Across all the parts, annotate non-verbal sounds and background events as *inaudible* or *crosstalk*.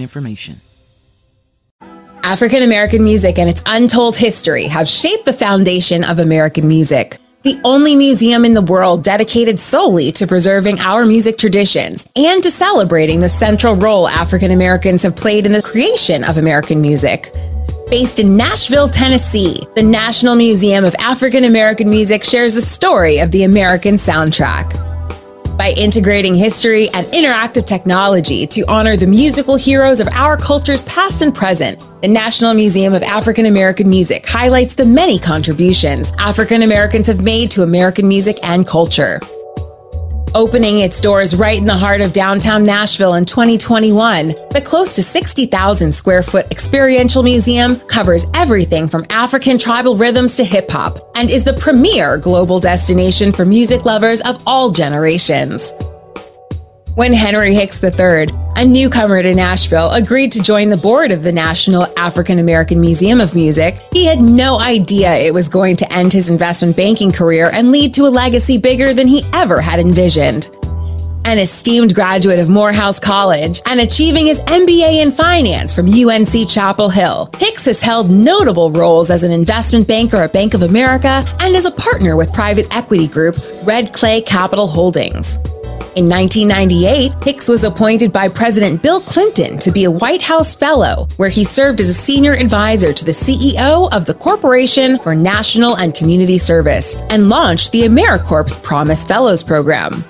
information. African American music and its untold history have shaped the foundation of American music. The only museum in the world dedicated solely to preserving our music traditions and to celebrating the central role African Americans have played in the creation of American music. Based in Nashville, Tennessee, the National Museum of African American Music shares the story of the American soundtrack by integrating history and interactive technology to honor the musical heroes of our cultures past and present. The National Museum of African American Music highlights the many contributions African Americans have made to American music and culture. Opening its doors right in the heart of downtown Nashville in 2021, the close to 60,000 square foot experiential museum covers everything from African tribal rhythms to hip hop and is the premier global destination for music lovers of all generations. When Henry Hicks III, a newcomer to Nashville, agreed to join the board of the National African American Museum of Music, he had no idea it was going to end his investment banking career and lead to a legacy bigger than he ever had envisioned. An esteemed graduate of Morehouse College and achieving his MBA in finance from UNC Chapel Hill, Hicks has held notable roles as an investment banker at Bank of America and as a partner with private equity group Red Clay Capital Holdings. In 1998, Hicks was appointed by President Bill Clinton to be a White House Fellow, where he served as a senior advisor to the CEO of the Corporation for National and Community Service and launched the AmeriCorps Promise Fellows Program.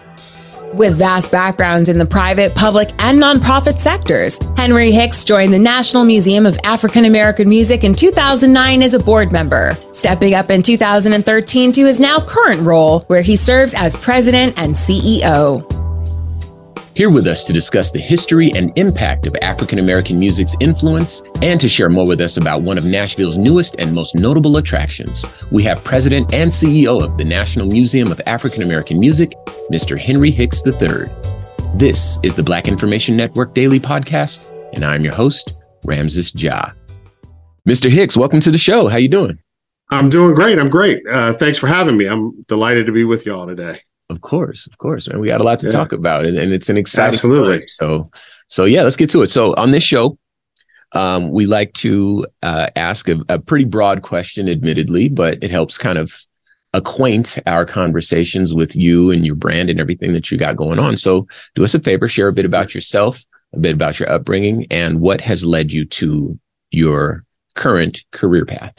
With vast backgrounds in the private, public, and nonprofit sectors, Henry Hicks joined the National Museum of African American Music in 2009 as a board member, stepping up in 2013 to his now current role, where he serves as president and CEO. Here with us to discuss the history and impact of African American music's influence and to share more with us about one of Nashville's newest and most notable attractions, we have President and CEO of the National Museum of African American Music, Mr. Henry Hicks III. This is the Black Information Network Daily Podcast, and I'm your host, Ramses Ja. Mr. Hicks, welcome to the show. How you doing? I'm doing great. I'm great. Uh, thanks for having me. I'm delighted to be with y'all today. Of course, of course, man. We got a lot to yeah. talk about, and, and, it's an exciting Absolutely. Time. So, so yeah, let's get to it. So, on this show, um, we like to uh, ask a, a, pretty broad question, admittedly, but it helps kind of acquaint our conversations with you and your brand and everything that you got going on. So, do us a favor, share a bit about yourself, a bit about your upbringing, and what has led you to your current career path.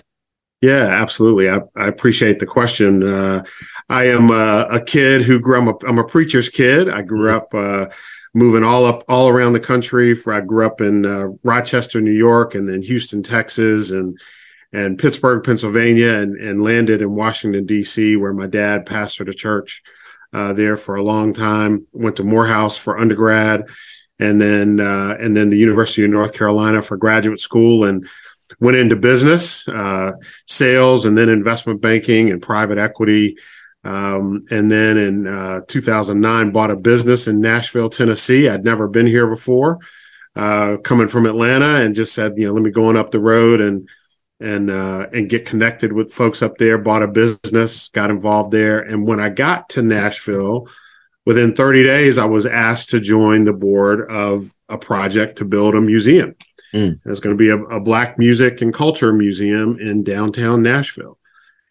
Yeah, absolutely. I, I appreciate the question. Uh, I am a, a, kid who grew up. I'm a preacher's kid. I grew up uh, moving all up all around the country. For I grew up in uh, Rochester, New York, and then Houston, Texas, and and Pittsburgh, Pennsylvania, and and landed in Washington D.C., where my dad pastored a church uh, there for a long time. Went to Morehouse for undergrad, and then uh, and then the University of North Carolina for graduate school, and went into business, uh, sales, and then investment banking and private equity. Um, and then in uh, 2009, bought a business in Nashville, Tennessee. I'd never been here before, uh, coming from Atlanta, and just said, you know, let me go on up the road and and uh, and get connected with folks up there. Bought a business, got involved there, and when I got to Nashville, within 30 days, I was asked to join the board of a project to build a museum. Mm. It's going to be a, a Black music and culture museum in downtown Nashville.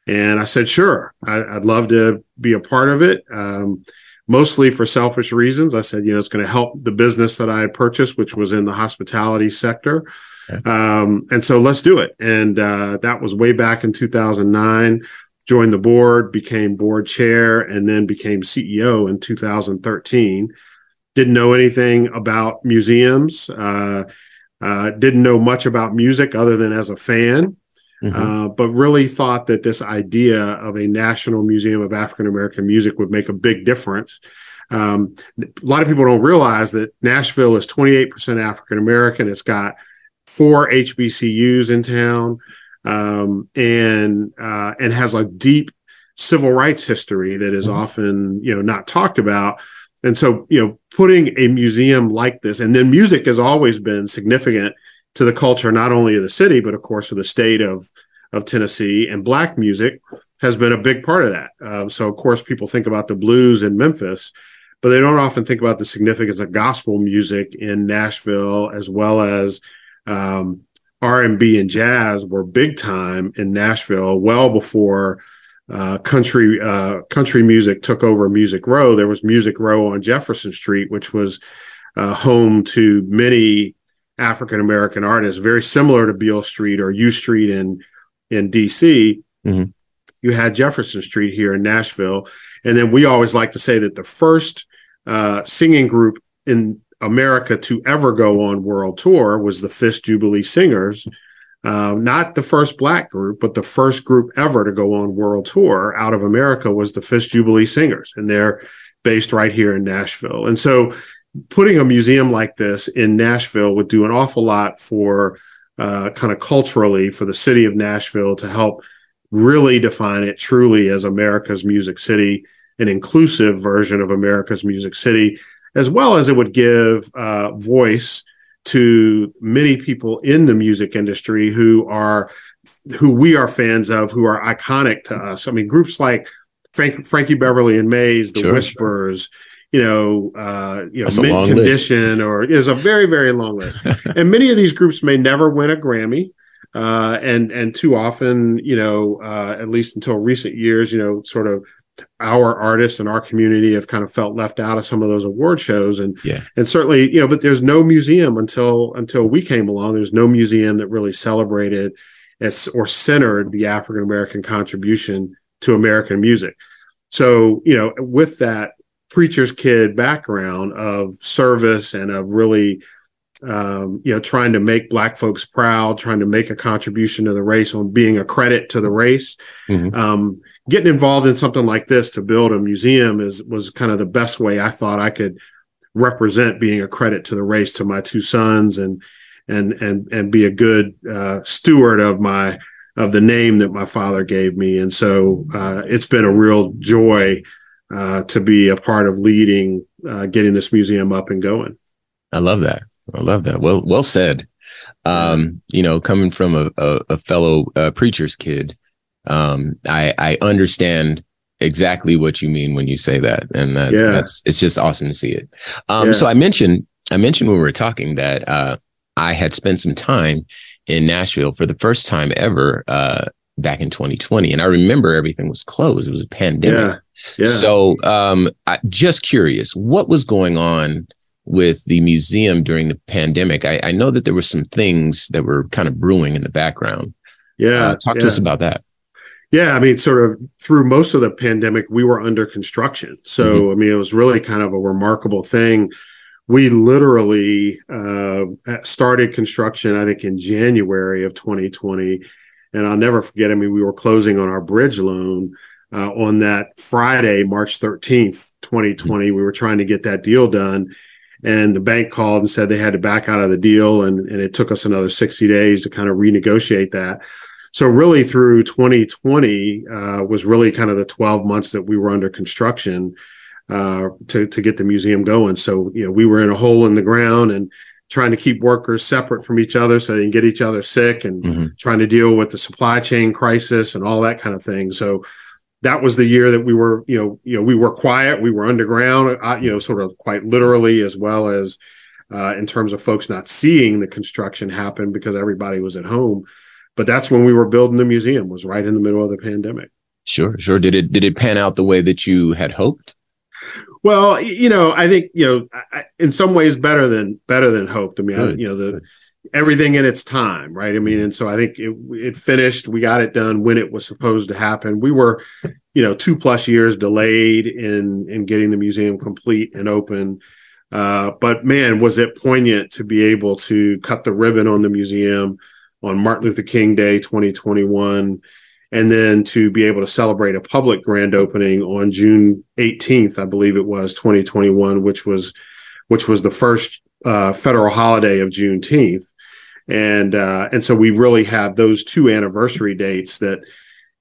And I said, sure, I, would love to be a part of it. Um, mostly for selfish reasons. I said, you know, it's going to help the business that I had purchased, which was in the hospitality sector. Okay. Um, and so let's do it. And uh, that was way back in 2009. Joined the board, became board chair, and then became CEO in 2013. Didn't know anything about museums. Uh, uh, didn't know much about music other than as a fan. Mm-hmm. Uh, but really thought that this idea of a national museum of African American music would make a big difference. Um, a lot of people don't realize that Nashville is 28% African American. It's got four HBCUs in town, um, and uh, and has a deep civil rights history that is mm-hmm. often you know not talked about. And so, you know, putting a museum like this, and then music has always been significant to the culture not only of the city but of course of the state of of Tennessee and black music has been a big part of that. Um, so of course people think about the blues in Memphis, but they don't often think about the significance of gospel music in Nashville as well as um, R&B and jazz were big time in Nashville well before uh, country uh, country music took over Music Row. There was Music Row on Jefferson Street, which was uh, home to many African American artists, very similar to Beale Street or U Street in in DC. Mm-hmm. You had Jefferson Street here in Nashville, and then we always like to say that the first uh, singing group in America to ever go on world tour was the Fisk Jubilee Singers. Uh, not the first black group, but the first group ever to go on world tour out of America was the Fisk Jubilee Singers, and they're based right here in Nashville. And so putting a museum like this in Nashville would do an awful lot for uh, kind of culturally for the city of Nashville to help really define it truly as America's music city, an inclusive version of America's music city, as well as it would give uh, voice to many people in the music industry who are who we are fans of, who are iconic to us. I mean, groups like Frank, Frankie Beverly and Maze, The sure, Whispers. You know, uh, you know, mint condition, list. or there's a very, very long list. *laughs* and many of these groups may never win a Grammy. Uh, and and too often, you know, uh, at least until recent years, you know, sort of our artists and our community have kind of felt left out of some of those award shows. And yeah. and certainly you know but there's no museum until until we came along. There's no museum that really celebrated as or centered the african american contribution to american music. So you know with that preacher's kid background of service and of really um, you know trying to make black folks proud trying to make a contribution to the race on being a credit to the race mm-hmm. um, getting involved in something like this to build a museum is was kind of the best way i thought i could represent being a credit to the race to my two sons and and and and be a good uh, steward of my of the name that my father gave me and so uh, it's been a real joy uh, to be a part of leading uh, getting this museum up and going. I love that. I love that. Well, well said. Um, you know, coming from a, a, a fellow uh, preacher's kid, um, I, I understand exactly what you mean when you say that, and that, yeah. that's it's just awesome to see it. Um, yeah. So I mentioned I mentioned when we were talking that uh, I had spent some time in Nashville for the first time ever uh, back in 2020, and I remember everything was closed. It was a pandemic. Yeah. Yeah. So, um, I, just curious, what was going on with the museum during the pandemic? I, I, know that there were some things that were kind of brewing in the background. Yeah. Uh, talk yeah. to us about that. Yeah, I mean, sort of through most of the pandemic, we were under construction. So, mm-hmm. I mean, it was really kind of a remarkable thing. We literally uh, started construction, I think, in January of 2020. And I'll never forget, I mean, we were closing on our bridge loan uh, on that Friday, March 13th, 2020. We were trying to get that deal done. And the bank called and said they had to back out of the deal. And, and it took us another 60 days to kind of renegotiate that. so really through 2020 uh, was really kind of the 12 months that we were under construction uh, to to get the museum going. So you know we were in a hole in the ground and trying to keep workers separate from each other so they can get each other sick and mm-hmm. trying to deal with the supply chain crisis and all that kind of thing. So that was the year that we were you know you know we were quiet we were underground uh, you know sort of quite literally as well as uh, in terms of folks not seeing the construction happen because everybody was at home. But that's when we were building the museum was right in the middle of the pandemic. Sure sure. Did it did it pan out the way that you had hoped? Well you know i think you know I, in some ways better than better than hoped. I mean I, you know the everything in its time right? I mean and so i think it, it finished we got it done when it was supposed to happen. We were you know two plus years delayed in in getting the museum complete and open. Uh, but man was it poignant to be able to cut the ribbon on the museum on Martin Luther King Day 2021, and then to be able to celebrate a public grand opening on June 18th, I believe it was 2021, which was which was the first uh, federal holiday of Juneteenth, and uh, and so we really have those two anniversary dates that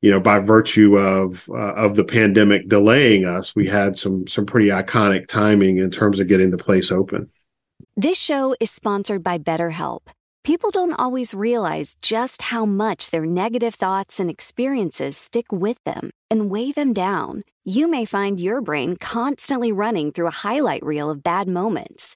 you know by virtue of uh, of the pandemic delaying us we had some some pretty iconic timing in terms of getting the place open this show is sponsored by betterhelp People don't always realize just how much their negative thoughts and experiences stick with them and weigh them down. You may find your brain constantly running through a highlight reel of bad moments.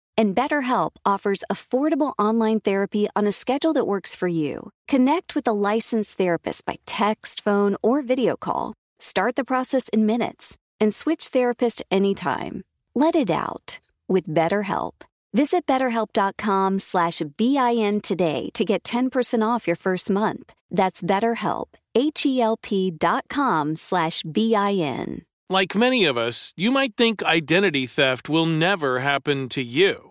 And BetterHelp offers affordable online therapy on a schedule that works for you. Connect with a licensed therapist by text, phone, or video call. Start the process in minutes and switch therapist anytime. Let it out with BetterHelp. Visit betterhelp.com slash BIN today to get 10% off your first month. That's BetterHelp, H-E-L-P dot com slash B-I-N. Like many of us, you might think identity theft will never happen to you.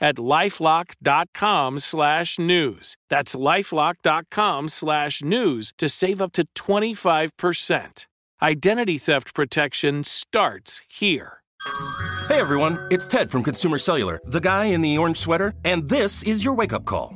at lifelock.com slash news. That's lifelock.com slash news to save up to 25%. Identity theft protection starts here. Hey everyone, it's Ted from Consumer Cellular, the guy in the orange sweater, and this is your wake up call.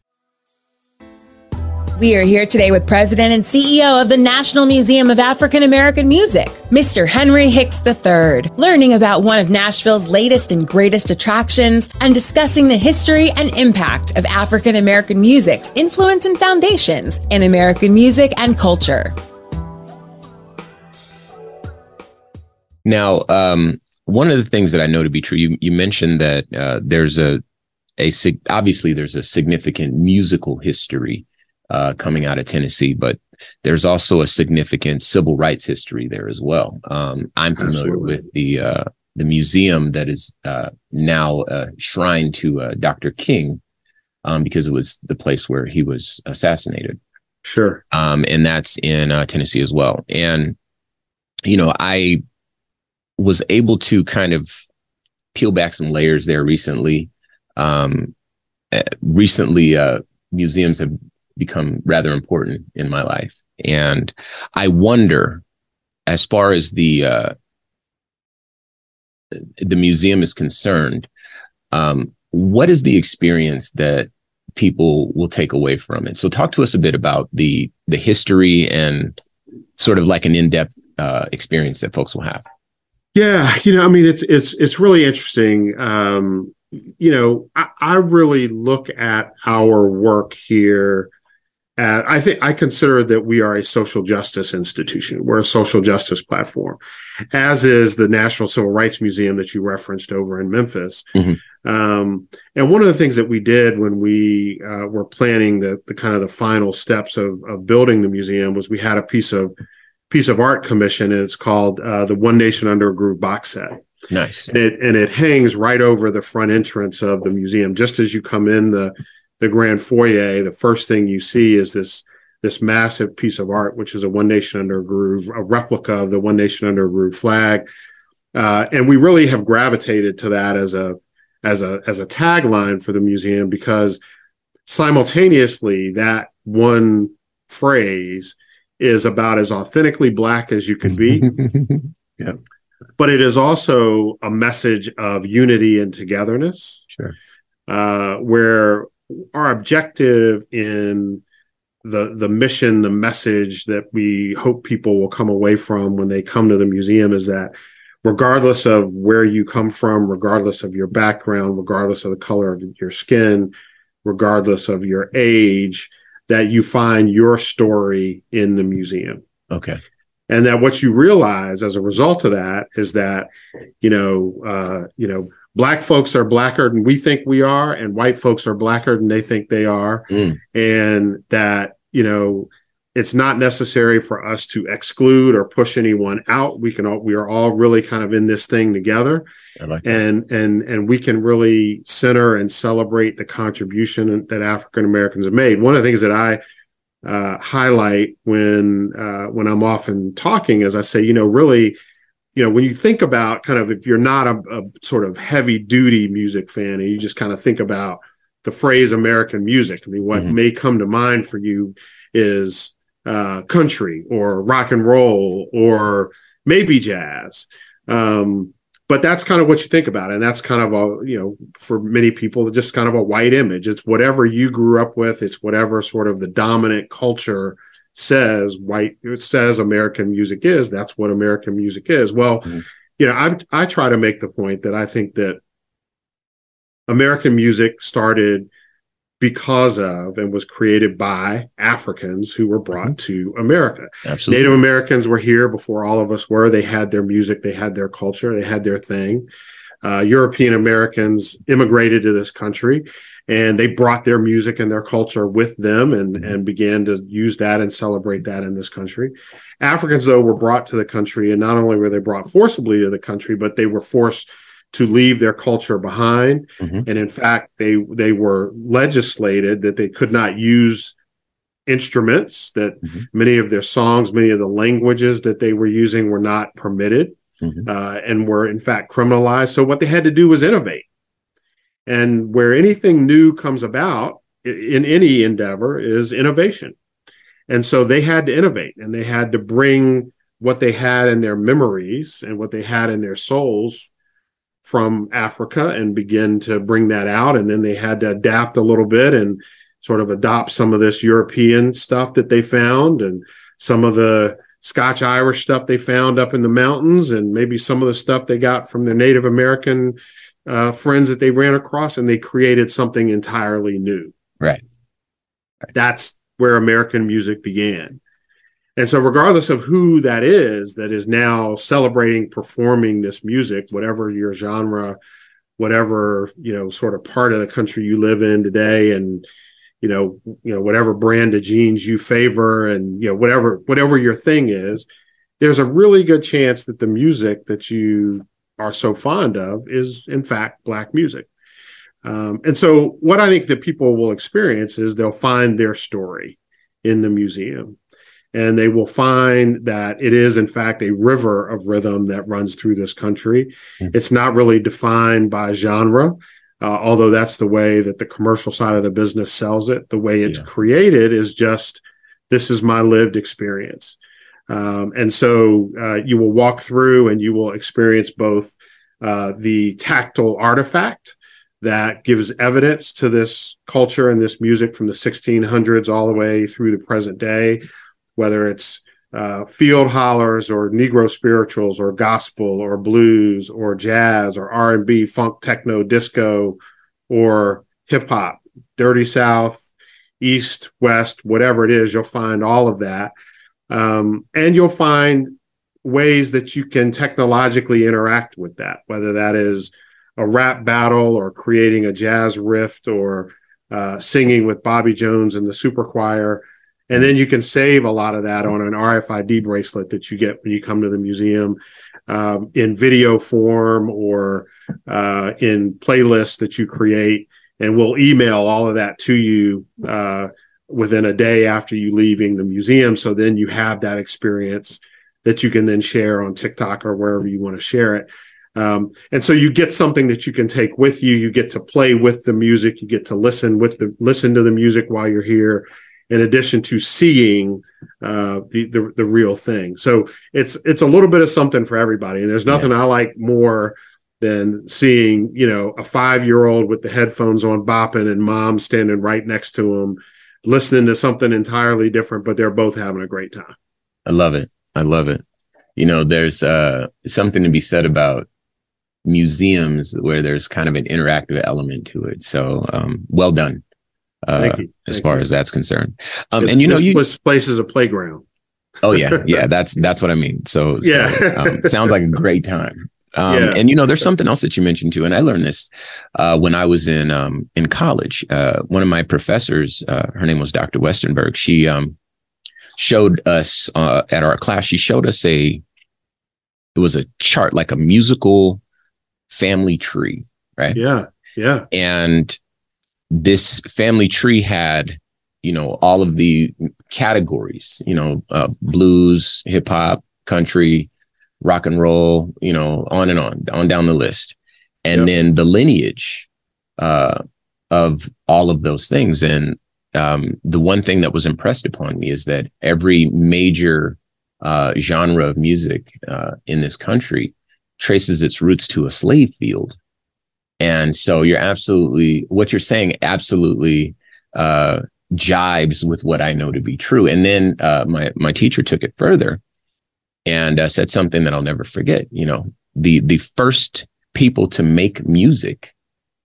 We are here today with President and CEO of the National Museum of African American Music, Mr. Henry Hicks III, learning about one of Nashville's latest and greatest attractions and discussing the history and impact of African American music's influence and foundations in American music and culture. Now, um, one of the things that I know to be true, you, you mentioned that uh, there's a a obviously there's a significant musical history uh, coming out of Tennessee, but there's also a significant civil rights history there as well. Um, I'm familiar Absolutely. with the uh, the museum that is uh, now a shrine to uh, Dr. King, um, because it was the place where he was assassinated. Sure. Um, and that's in uh, Tennessee as well. And you know, I was able to kind of peel back some layers there recently. Um, eh, recently, uh, museums have become rather important in my life, and I wonder, as far as the uh, the museum is concerned, um, what is the experience that people will take away from it? So, talk to us a bit about the the history and sort of like an in depth uh, experience that folks will have. Yeah, you know, I mean, it's it's it's really interesting. Um, you know, I, I really look at our work here. I think I consider that we are a social justice institution. We're a social justice platform, as is the National Civil Rights Museum that you referenced over in Memphis. Mm-hmm. Um, and one of the things that we did when we uh, were planning the the kind of the final steps of of building the museum was we had a piece of piece of art commission, and it's called uh, the One Nation Under a Groove box set. Nice. And it, and it hangs right over the front entrance of the museum. Just as you come in the the grand foyer, the first thing you see is this this massive piece of art, which is a One Nation Under a Groove, a replica of the One Nation Under a Groove flag. Uh, and we really have gravitated to that as a as a as a tagline for the museum because simultaneously that one phrase is about as authentically black as you can be. *laughs* yeah. But it is also a message of unity and togetherness. Sure. Uh, where our objective in the the mission, the message that we hope people will come away from when they come to the museum is that regardless of where you come from, regardless of your background, regardless of the color of your skin, regardless of your age, that you find your story in the museum. Okay. And that what you realize as a result of that is that, you know, uh, you know, black folks are blacker than we think we are, and white folks are blacker than they think they are. Mm. And that, you know, it's not necessary for us to exclude or push anyone out. We can all, we are all really kind of in this thing together. Like and and and we can really center and celebrate the contribution that African Americans have made. One of the things that I uh, highlight when uh, when I'm often talking is I say, you know, really, you know, when you think about kind of if you're not a, a sort of heavy duty music fan and you just kind of think about the phrase American music, I mean, what mm-hmm. may come to mind for you is uh, country or rock and roll or maybe jazz. Um, but that's kind of what you think about. And that's kind of a, you know, for many people, just kind of a white image. It's whatever you grew up with, it's whatever sort of the dominant culture says white, it says American music is. That's what American music is. Well, mm-hmm. you know, I, I try to make the point that I think that American music started because of and was created by Africans who were brought mm-hmm. to America. Absolutely. Native Americans were here before all of us were. They had their music, they had their culture, they had their thing. Uh, European Americans immigrated to this country and they brought their music and their culture with them and, mm-hmm. and began to use that and celebrate that in this country. Africans, though, were brought to the country, and not only were they brought forcibly to the country, but they were forced to leave their culture behind. Mm-hmm. And in fact, they they were legislated that they could not use instruments, that mm-hmm. many of their songs, many of the languages that they were using were not permitted mm-hmm. uh, and were in fact criminalized. So what they had to do was innovate. And where anything new comes about in any endeavor is innovation. And so they had to innovate and they had to bring what they had in their memories and what they had in their souls from Africa and begin to bring that out. And then they had to adapt a little bit and sort of adopt some of this European stuff that they found and some of the Scotch Irish stuff they found up in the mountains and maybe some of the stuff they got from their Native American uh, friends that they ran across and they created something entirely new. Right. right. That's where American music began. And so, regardless of who that is, that is now celebrating, performing this music, whatever your genre, whatever you know, sort of part of the country you live in today, and you know, you know, whatever brand of jeans you favor, and you know, whatever whatever your thing is, there's a really good chance that the music that you are so fond of is in fact black music. Um, and so what I think that people will experience is they'll find their story in the museum and they will find that it is in fact a river of rhythm that runs through this country mm-hmm. it's not really defined by genre uh, although that's the way that the commercial side of the business sells it the way it's yeah. created is just this is my lived experience um, and so uh, you will walk through and you will experience both uh, the tactile artifact that gives evidence to this culture and this music from the 1600s all the way through the present day whether it's uh, field hollers or Negro spirituals or gospel or blues or jazz or R and B, funk, techno, disco, or hip hop, dirty South, East, West, whatever it is, you'll find all of that, um, and you'll find ways that you can technologically interact with that, whether that is a rap battle or creating a jazz riff or uh, singing with Bobby Jones and the super choir and then you can save a lot of that on an RFID bracelet that you get when you come to the museum um, in video form or uh, in playlists that you create. And we'll email all of that to you uh, within a day after you leaving the museum. So then you have that experience that you can then share on TikTok or wherever you want to share it. Um, and so you get something that you can take with you. You get to play with the music. You get to listen with the listen to the music while you're here in addition to seeing uh, the, the, the real thing. So it's it's a little bit of something for everybody. And there's nothing yeah. I like more than seeing you know a five year old with the headphones on bopping and mom standing right next to him, listening to something entirely different, but they're both having a great time. I love it. I love it. You know, there's uh, something to be said about museums where there's kind of an interactive element to it. So um, well done uh, as far you. as that's concerned. Um, and you know, you this place is a playground. oh yeah, *laughs* yeah. That's that's what I mean. So, yeah, so, um, sounds like a great time. Um, yeah. And you know, there's something else that you mentioned too, and I learned this uh, when I was in um, in college. Uh, one of my professors, uh, her name was Dr. Westenberg. She um, showed us uh, at our class. She showed us a it was a chart, like a musical family tree, right? Yeah, yeah. And this family tree had you know all of the categories you know uh, blues hip hop country rock and roll you know on and on on down the list. And yep. then the lineage uh, of all of those things. And um, the one thing that was impressed upon me is that every major uh, genre of music uh, in this country traces its roots to a slave field and so you're absolutely what you're saying absolutely uh, jibes with what I know to be true. And then uh, my my teacher took it further and uh, said something that I'll never forget. You know, the the first people to make music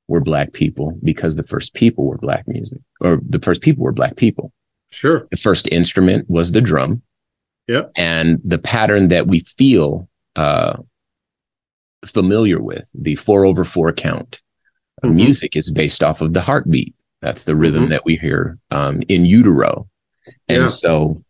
were black people because the first people were black music, or the first people were black people. Sure. The first instrument was the drum. Yeah. And the pattern that we feel uh, familiar with, the four over four count. Mm-hmm. Music is based off of the heartbeat. That's the rhythm mm-hmm. that we hear um, in utero. And yeah. so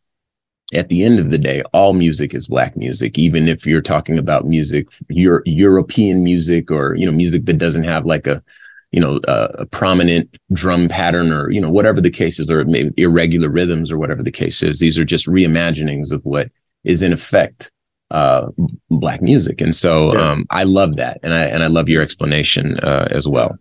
at the end of the day, all music is black music, even if you're talking about music, your European music or, you know, music that doesn't have like a, you know, a, a prominent drum pattern or, you know, whatever the case is, or maybe irregular rhythms or whatever the case is. These are just reimaginings of what is in effect uh, black music. And so yeah. um, I love that. And I and I love your explanation uh, as well.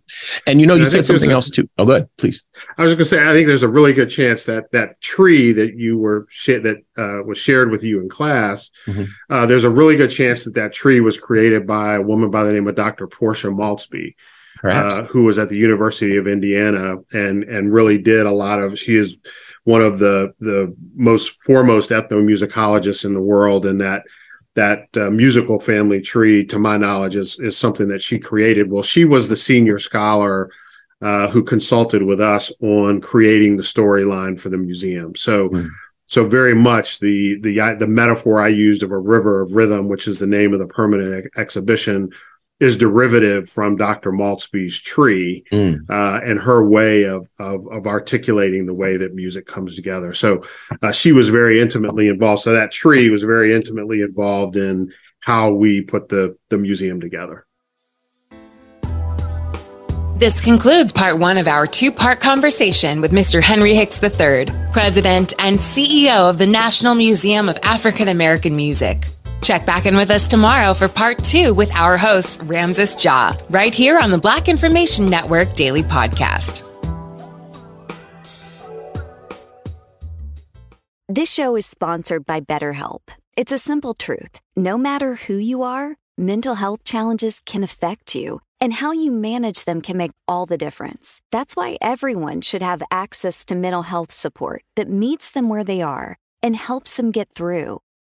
And you know, you said something a, else too. Oh, good, please. I was going to say, I think there's a really good chance that that tree that you were sh- that uh, was shared with you in class, mm-hmm. Uh, there's a really good chance that that tree was created by a woman by the name of Dr. Portia Maultsby. Uh, who was at the University of Indiana and and really did a lot of she is one of the the most foremost ethnomusicologists in the world and that that uh, musical family tree, to my knowledge, is is something that she created. Well, she was the senior scholar uh, who consulted with us on creating the storyline for the museum. So, mm. so very much the the the metaphor I used of a river of rhythm, which is the name of the permanent ex- exhibition, is derivative from Dr. Maultsby's tree mm. uh, and her way of, of, of articulating the way that music comes together. So uh, she was very intimately involved. So that tree was very intimately involved in how we put the the museum together. This concludes part one of our two part conversation with Mr. Henry Hicks III, President and CEO of the National Museum of African American Music. Check back in with us tomorrow for part two with our host, Ramses Ja, right here on the Black Information Network Daily Podcast. This show is sponsored by BetterHelp. It's a simple truth. No matter who you are, mental health challenges can affect you and how you manage them can make all the difference. That's why everyone should have access to mental health support that meets them where they are and helps them get through.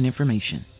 important information.